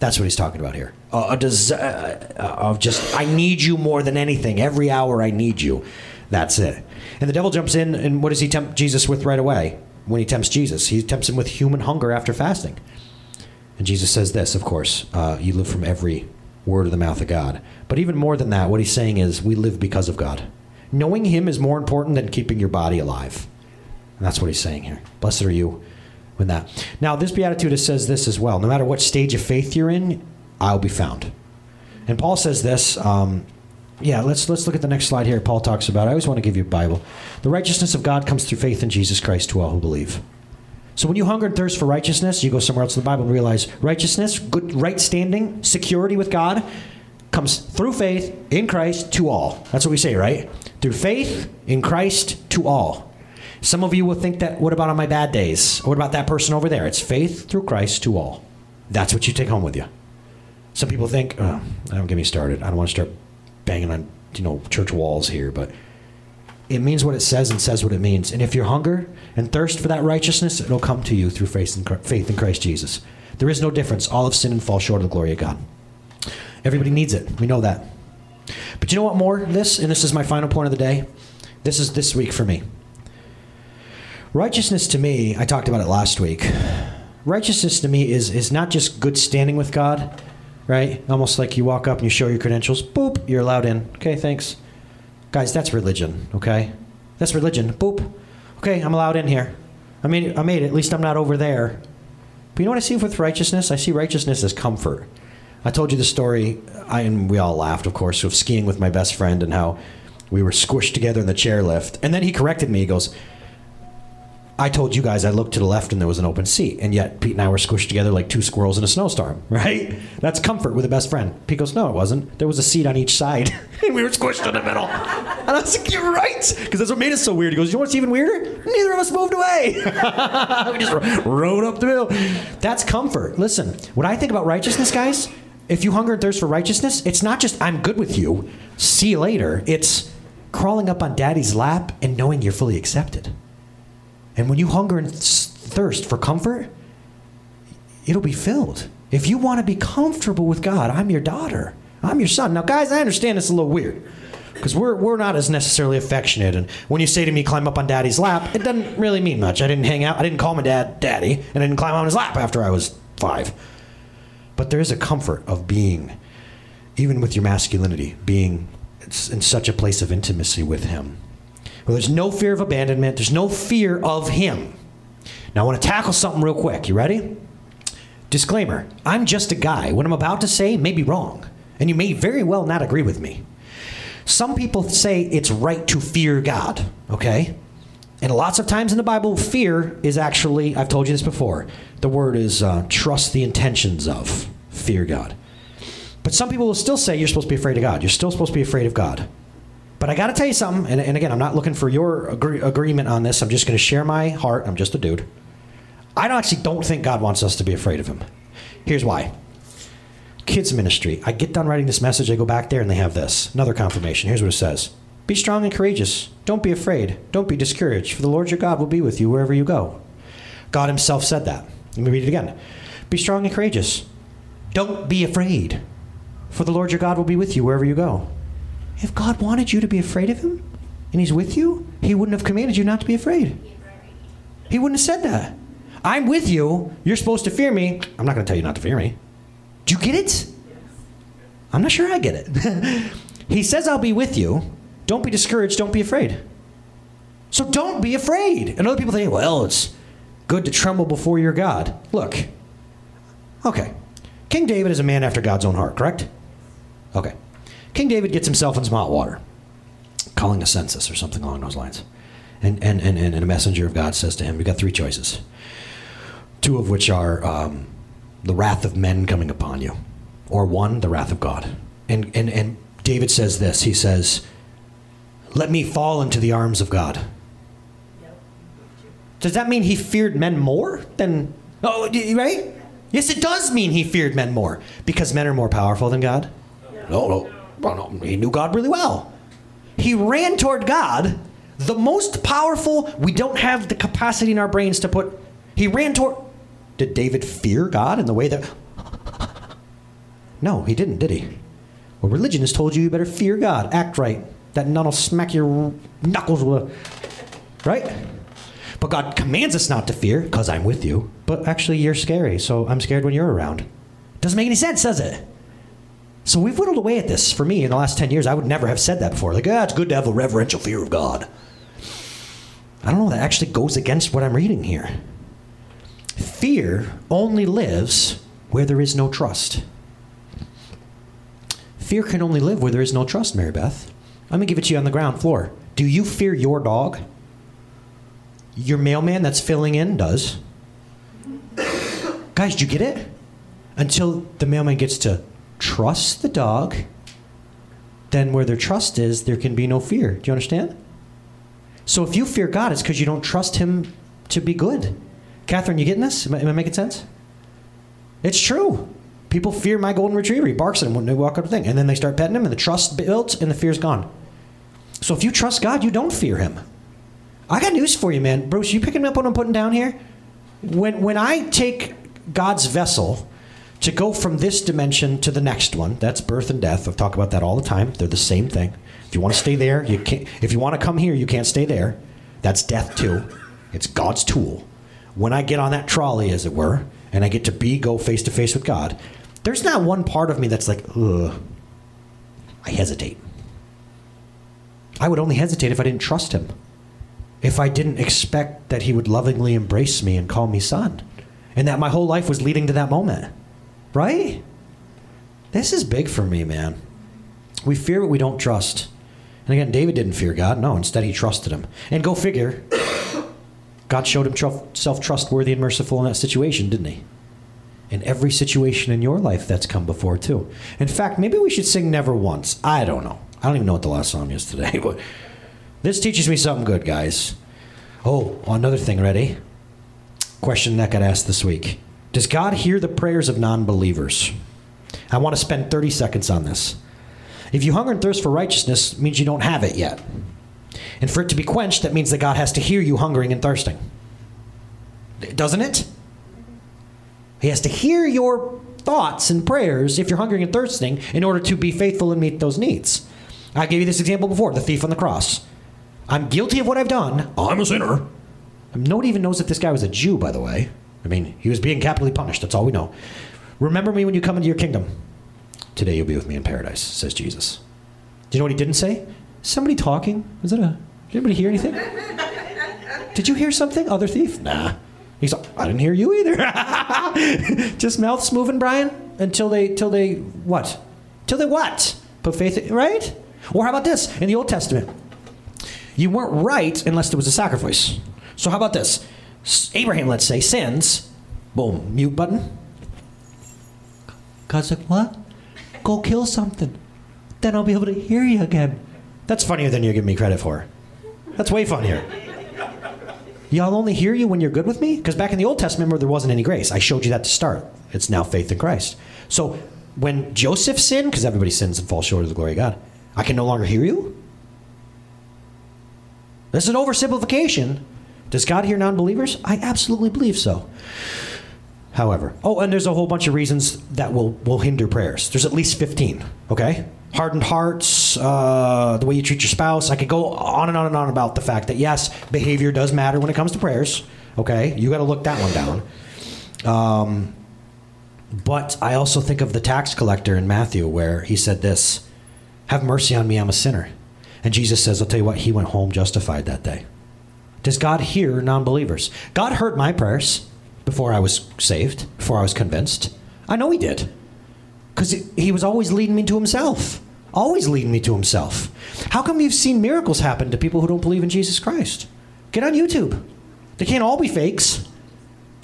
That's what he's talking about here. Uh, a des- uh, of just, I need you more than anything. Every hour, I need you. That's it. And the devil jumps in, and what does he tempt Jesus with right away? when he tempts Jesus. He tempts him with human hunger after fasting. And Jesus says this, of course, uh, you live from every word of the mouth of God. But even more than that, what he's saying is we live because of God. Knowing him is more important than keeping your body alive. And that's what he's saying here. Blessed are you with that. Now, this beatitude says this as well. No matter what stage of faith you're in, I'll be found. And Paul says this um, yeah, let's let's look at the next slide here. Paul talks about. I always want to give you a Bible. The righteousness of God comes through faith in Jesus Christ to all who believe. So when you hunger and thirst for righteousness, you go somewhere else in the Bible and realize righteousness, good right standing, security with God comes through faith in Christ to all. That's what we say, right? Through faith in Christ to all. Some of you will think that what about on my bad days? What about that person over there? It's faith through Christ to all. That's what you take home with you. Some people think, oh, don't get me started. I don't want to start banging on you know church walls here, but it means what it says and says what it means. And if you're hunger and thirst for that righteousness, it'll come to you through faith in, faith in Christ Jesus. There is no difference. All of sin and fall short of the glory of God. Everybody needs it. We know that. But you know what more? This, and this is my final point of the day. This is this week for me. Righteousness to me, I talked about it last week. Righteousness to me is, is not just good standing with God, right? Almost like you walk up and you show your credentials, boop, you're allowed in. Okay, thanks. Guys, that's religion, okay? That's religion. Boop. Okay, I'm allowed in here. I mean, I made it. At least I'm not over there. But you know what I see with righteousness? I see righteousness as comfort. I told you the story, I, and we all laughed, of course, of skiing with my best friend and how we were squished together in the chairlift. And then he corrected me. He goes, I told you guys I looked to the left and there was an open seat, and yet Pete and I were squished together like two squirrels in a snowstorm, right? That's comfort with a best friend. Pete goes, No, it wasn't. There was a seat on each side, and we were squished in the middle. And I was like, You're right, because that's what made us so weird. He goes, You know what's even weirder? Neither of us moved away. we just rode up the hill. That's comfort. Listen, what I think about righteousness, guys, if you hunger and thirst for righteousness, it's not just I'm good with you, see you later. It's crawling up on daddy's lap and knowing you're fully accepted. And when you hunger and thirst for comfort, it'll be filled. If you want to be comfortable with God, I'm your daughter. I'm your son. Now, guys, I understand it's a little weird because we're, we're not as necessarily affectionate. And when you say to me, climb up on daddy's lap, it doesn't really mean much. I didn't hang out, I didn't call my dad daddy, and I didn't climb on his lap after I was five. But there is a comfort of being, even with your masculinity, being in such a place of intimacy with him. Well, there's no fear of abandonment, there's no fear of him. Now, I want to tackle something real quick. You ready? Disclaimer I'm just a guy. What I'm about to say may be wrong, and you may very well not agree with me. Some people say it's right to fear God, okay? And lots of times in the Bible, fear is actually, I've told you this before, the word is uh, trust the intentions of fear God. But some people will still say you're supposed to be afraid of God. You're still supposed to be afraid of God. But I got to tell you something, and, and, again, I'm not looking for your agree- agreement on this. I'm just going to share my heart. I'm just a dude. I actually don't think God wants us to be afraid of Him. Here's why. Kids ministry. I get done writing this message. I go back there, and they have this another confirmation. Here's what it says: Be strong and courageous. Don't be afraid. Don't be discouraged. For the Lord your God will be with you wherever you go. God Himself said that. Let me read it again. Be strong and courageous. Don't be afraid. For the Lord your God will be with you wherever you go. If God wanted you to be afraid of him and he's with you, he wouldn't have commanded you not to be afraid. He wouldn't have said that. I'm with you. You're supposed to fear me. I'm not going to tell you not to fear me. Do you get it? I'm not sure I get it. he says, I'll be with you. Don't be discouraged. Don't be afraid. So don't be afraid. And other people think, well, it's good to tremble before your God. Look, okay. King David is a man after God's own heart, correct? Okay. King David gets himself in some hot water, calling a census or something along those lines. And, and, and, and a messenger of God says to him, We've got three choices, two of which are um, the wrath of men coming upon you, or one, the wrath of God. And, and, and David says this He says, Let me fall into the arms of God. Does that mean he feared men more than. Oh, right? Yes, it does mean he feared men more because men are more powerful than God. No, no. Well, no, he knew God really well. He ran toward God, the most powerful. We don't have the capacity in our brains to put. He ran toward. Did David fear God in the way that. No, he didn't, did he? Well, religion has told you you better fear God, act right. That nun will smack your knuckles with. Right? But God commands us not to fear because I'm with you. But actually, you're scary, so I'm scared when you're around. Doesn't make any sense, does it? So we've whittled away at this. For me, in the last 10 years, I would never have said that before. Like, ah, it's good to have a reverential fear of God. I don't know, that actually goes against what I'm reading here. Fear only lives where there is no trust. Fear can only live where there is no trust, Mary Beth. Let me give it to you on the ground floor. Do you fear your dog? Your mailman that's filling in does. Guys, do you get it? Until the mailman gets to trust the dog, then where their trust is, there can be no fear. Do you understand? So if you fear God, it's because you don't trust Him to be good. Catherine, you getting this? Am I, am I, making sense? It's true. People fear my golden retriever. He barks at them when they walk up the thing. And then they start petting him, and the trust builds, and the fear's gone. So if you trust God, you don't fear Him. I got news for you, man. Bruce, you picking up what I'm putting down here? When, when I take God's vessel to go from this dimension to the next one. That's birth and death. I've talked about that all the time. They're the same thing. If you want to stay there, you can't. If you want to come here, you can't stay there. That's death too. It's God's tool. When I get on that trolley, as it were, and I get to be go face to face with God, there's not one part of me that's like, ugh. I hesitate. I would only hesitate if I didn't trust him. If I didn't expect that he would lovingly embrace me and call me son. And that my whole life was leading to that moment. Right? This is big for me, man. We fear what we don't trust. And again, David didn't fear God. No, instead he trusted him. And go figure, God showed himself trustworthy and merciful in that situation, didn't he? In every situation in your life that's come before, too. In fact, maybe we should sing Never Once. I don't know. I don't even know what the last song is today, but this teaches me something good, guys. Oh, another thing, ready? Question that got asked this week Does God hear the prayers of non believers? I want to spend 30 seconds on this. If you hunger and thirst for righteousness, means you don't have it yet. And for it to be quenched, that means that God has to hear you hungering and thirsting. Doesn't it? He has to hear your thoughts and prayers if you're hungering and thirsting in order to be faithful and meet those needs. I gave you this example before the thief on the cross. I'm guilty of what I've done. I'm a sinner. Nobody even knows that this guy was a Jew, by the way. I mean, he was being capitally punished. That's all we know. Remember me when you come into your kingdom. Today you'll be with me in paradise, says Jesus. Do you know what he didn't say? Somebody talking? Was that a. Did anybody hear anything? Did you hear something? Other thief? Nah. He's like, I didn't hear you either. Just mouths moving, Brian, until they, till they, what? Till they what? Put faith, in, right? Or how about this in the Old Testament? You weren't right unless there was a sacrifice. So how about this? Abraham, let's say, sins. Boom, mute button. God's like, what? Go kill something. Then I'll be able to hear you again. That's funnier than you give me credit for. That's way funnier. Y'all only hear you when you're good with me? Because back in the Old Testament, remember, there wasn't any grace. I showed you that to start. It's now faith in Christ. So when Joseph sinned, because everybody sins and falls short of the glory of God, I can no longer hear you? This is an oversimplification. Does God hear non believers? I absolutely believe so. However, oh, and there's a whole bunch of reasons that will, will hinder prayers. There's at least 15, okay? Hardened hearts, uh, the way you treat your spouse. I could go on and on and on about the fact that, yes, behavior does matter when it comes to prayers, okay? You got to look that one down. Um, but I also think of the tax collector in Matthew where he said this Have mercy on me, I'm a sinner. And Jesus says, I'll tell you what, he went home justified that day. Does God hear non believers? God heard my prayers before I was saved, before I was convinced. I know He did. Because He was always leading me to Himself. Always leading me to Himself. How come you've seen miracles happen to people who don't believe in Jesus Christ? Get on YouTube. They can't all be fakes.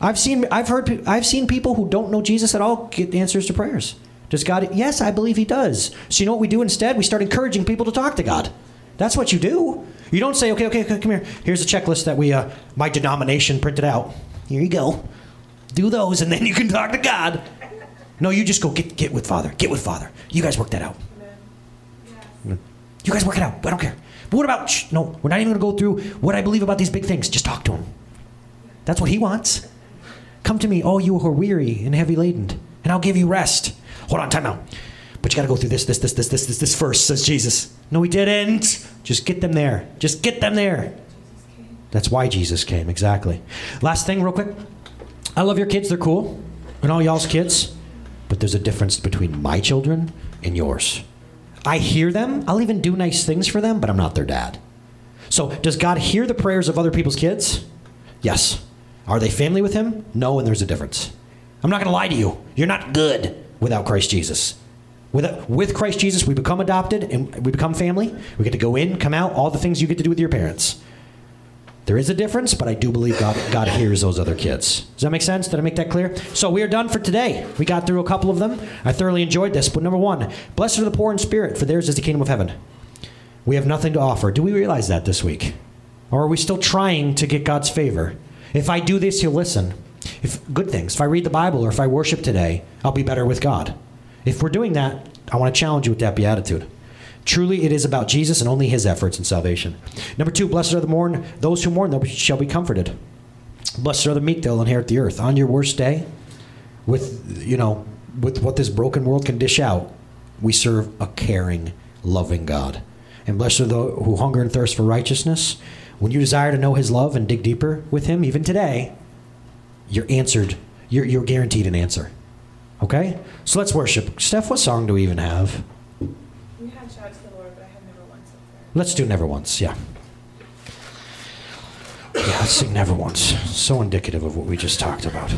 I've seen, I've heard, I've seen people who don't know Jesus at all get answers to prayers. Does God? Yes, I believe He does. So you know what we do instead? We start encouraging people to talk to God. That's what you do. You don't say, okay, okay, okay come here. Here's a checklist that we, uh, my denomination printed out. Here you go. Do those, and then you can talk to God. No, you just go get get with Father. Get with Father. You guys work that out. You guys work it out. I don't care. But what about? Shh, no, we're not even going to go through what I believe about these big things. Just talk to him. That's what he wants. Come to me, all you who are weary and heavy laden, and I'll give you rest. Hold on, time out. But you got to go through this, this, this, this, this, this, this first, says Jesus. No, he didn't. Just get them there. Just get them there. That's why Jesus came, exactly. Last thing, real quick. I love your kids, they're cool, and all y'all's kids, but there's a difference between my children and yours. I hear them, I'll even do nice things for them, but I'm not their dad. So, does God hear the prayers of other people's kids? Yes. Are they family with Him? No, and there's a difference. I'm not going to lie to you. You're not good without Christ Jesus. With, with Christ Jesus, we become adopted and we become family. We get to go in, come out, all the things you get to do with your parents. There is a difference, but I do believe God, God hears those other kids. Does that make sense? Did I make that clear? So we are done for today. We got through a couple of them. I thoroughly enjoyed this. But number one, blessed are the poor in spirit, for theirs is the kingdom of heaven. We have nothing to offer. Do we realize that this week? Or are we still trying to get God's favor? If I do this, He'll listen. If good things. If I read the Bible or if I worship today, I'll be better with God. If we're doing that, I want to challenge you with that beatitude. Truly, it is about Jesus and only His efforts in salvation. Number two, blessed are the mourn; those who mourn, they shall be comforted. Blessed are the meek; they'll inherit the earth. On your worst day, with you know, with what this broken world can dish out, we serve a caring, loving God. And blessed are those who hunger and thirst for righteousness. When you desire to know His love and dig deeper with Him, even today, you're answered. You're, you're guaranteed an answer. Okay? So let's worship. Steph, what song do we even have? We had Shout to the Lord, but I had never once. Let's do Never Once, yeah. Yeah, let's sing Never Once. So indicative of what we just talked about.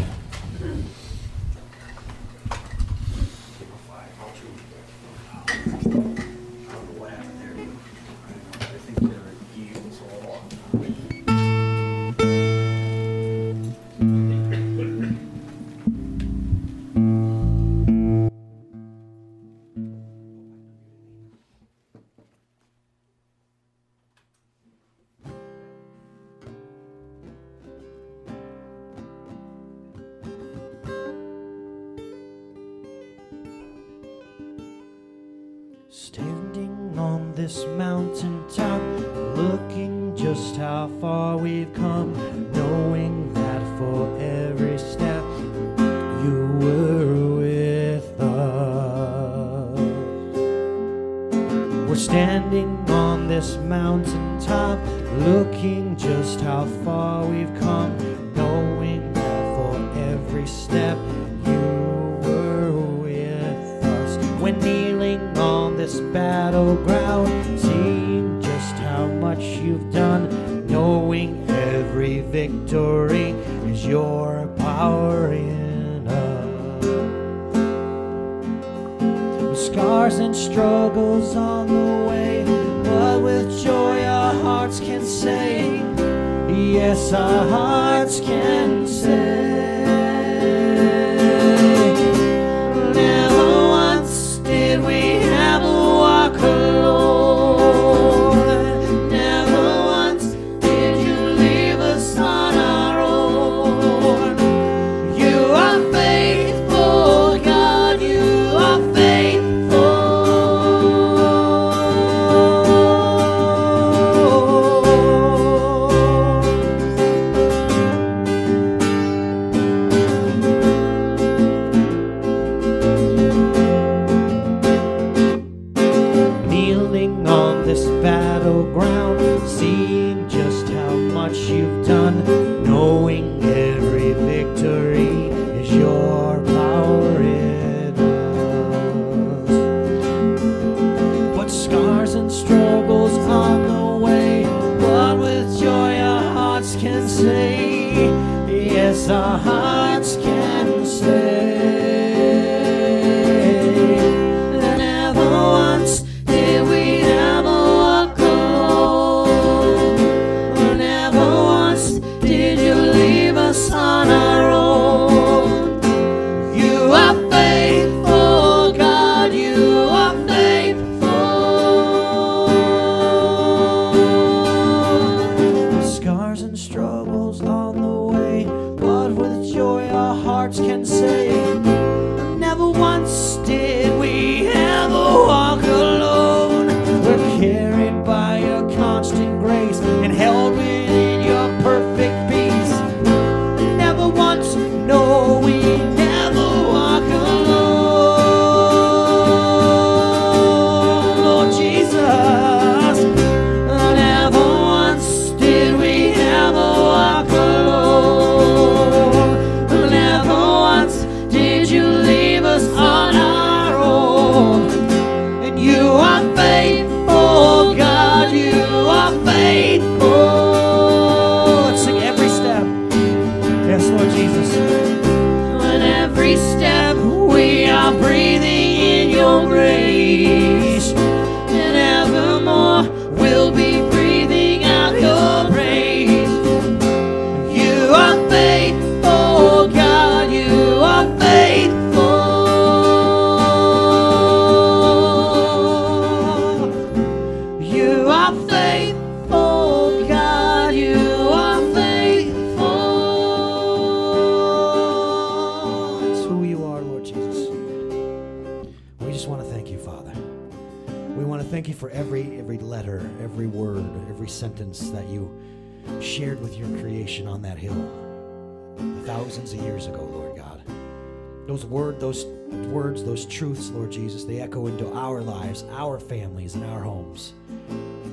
Those word, those words, those truths, Lord Jesus, they echo into our lives, our families, and our homes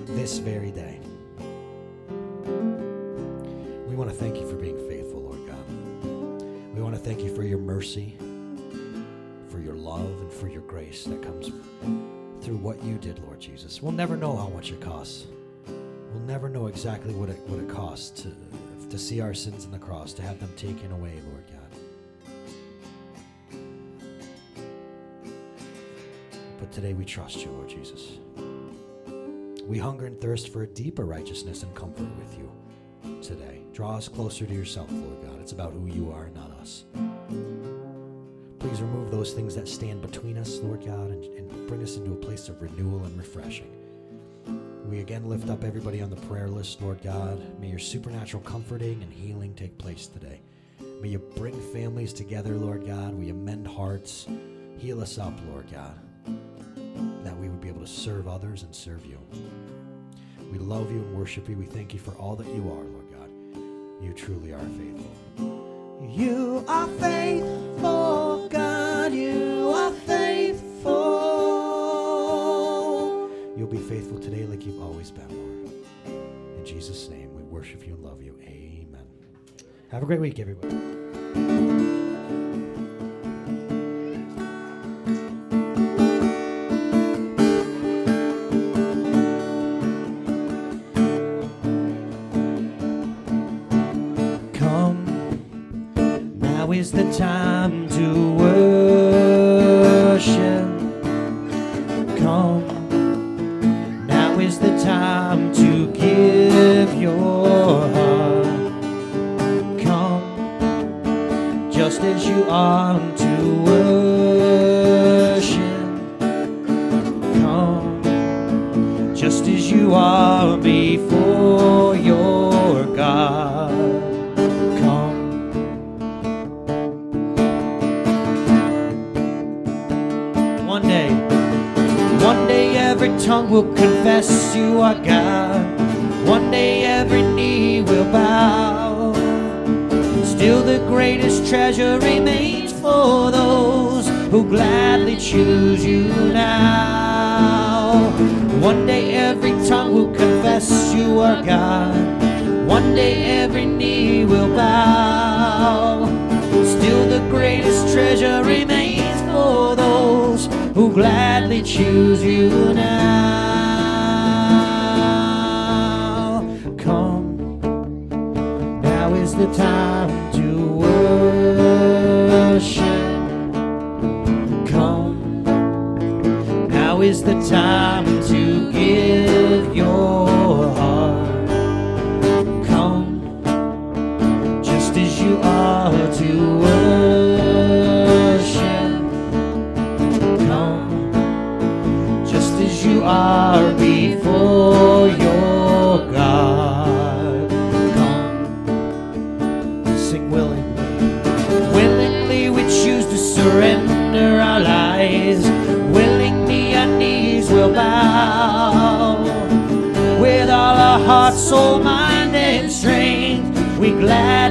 this very day. We want to thank you for being faithful, Lord God. We want to thank you for your mercy, for your love, and for your grace that comes through what you did, Lord Jesus. We'll never know how much it costs. We'll never know exactly what it, what it costs to, to see our sins on the cross, to have them taken away, Lord God. But today we trust you, Lord Jesus. We hunger and thirst for a deeper righteousness and comfort with you today. Draw us closer to yourself, Lord God. It's about who you are, not us. Please remove those things that stand between us, Lord God, and, and bring us into a place of renewal and refreshing. We again lift up everybody on the prayer list, Lord God. May your supernatural comforting and healing take place today. May you bring families together, Lord God. Will you mend hearts? Heal us up, Lord God, that we would be able to serve others and serve you. We love you and worship you. We thank you for all that you are, Lord God. You truly are faithful. You are faithful, God. You are faithful. You'll be faithful today like you've always been, Lord. In Jesus' name, we worship you and love you. Amen. Have a great week, everybody.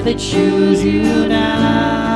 Gladly choose you now.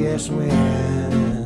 glorious wind.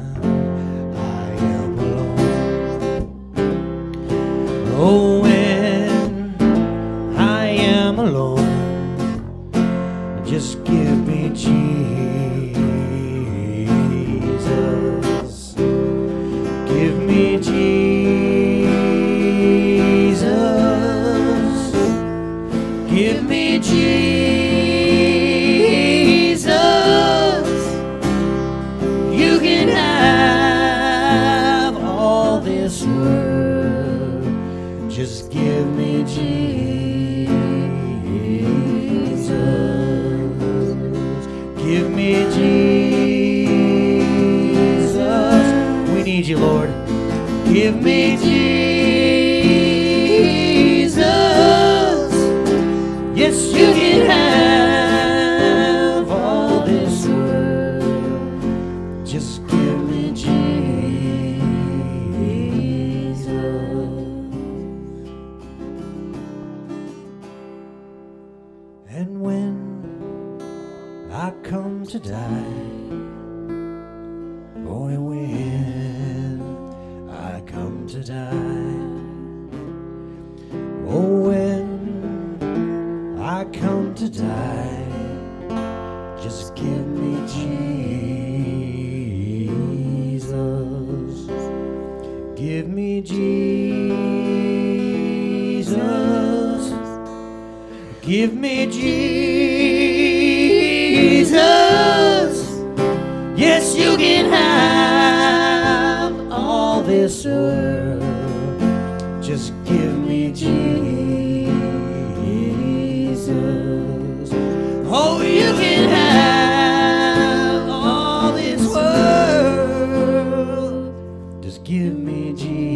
Give me Jesus.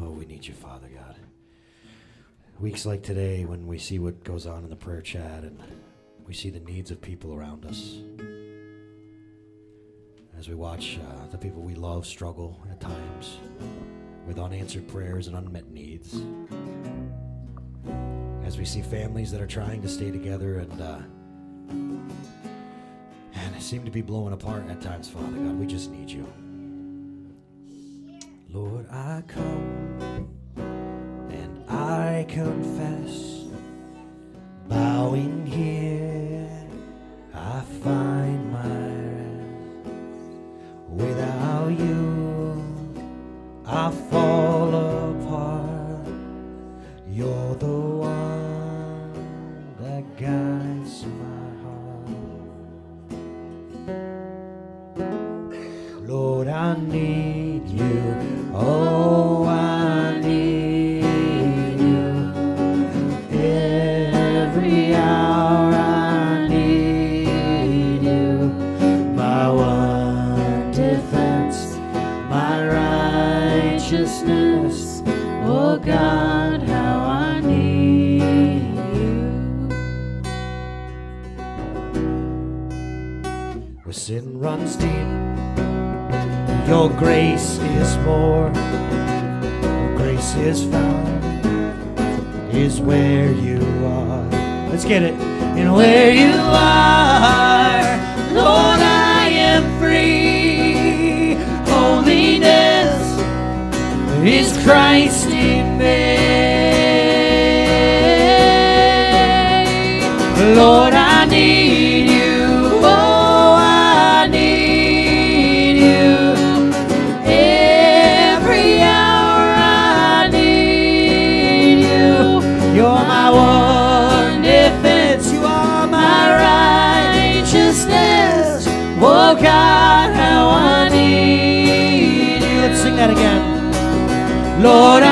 Oh, we need you, Father God. Weeks like today, when we see what goes on in the prayer chat and we see the needs of people around us. As we watch uh, the people we love struggle at times with unanswered prayers and unmet needs as we see families that are trying to stay together and uh, and seem to be blowing apart at times, Father God. We just need you. Lord, I come and I confess, bowing here, I find my rest. Without you, I fall apart. You're the I need you. Oh, I need you. Every hour I need you. My one defense, my righteousness. Oh, God, how I need you. Where sin runs deep. Your grace is more, your grace is found, is where you are. Let's get it. And where you are, Lord, I am free. Holiness is Christ in me. Lord, I need you. Gloria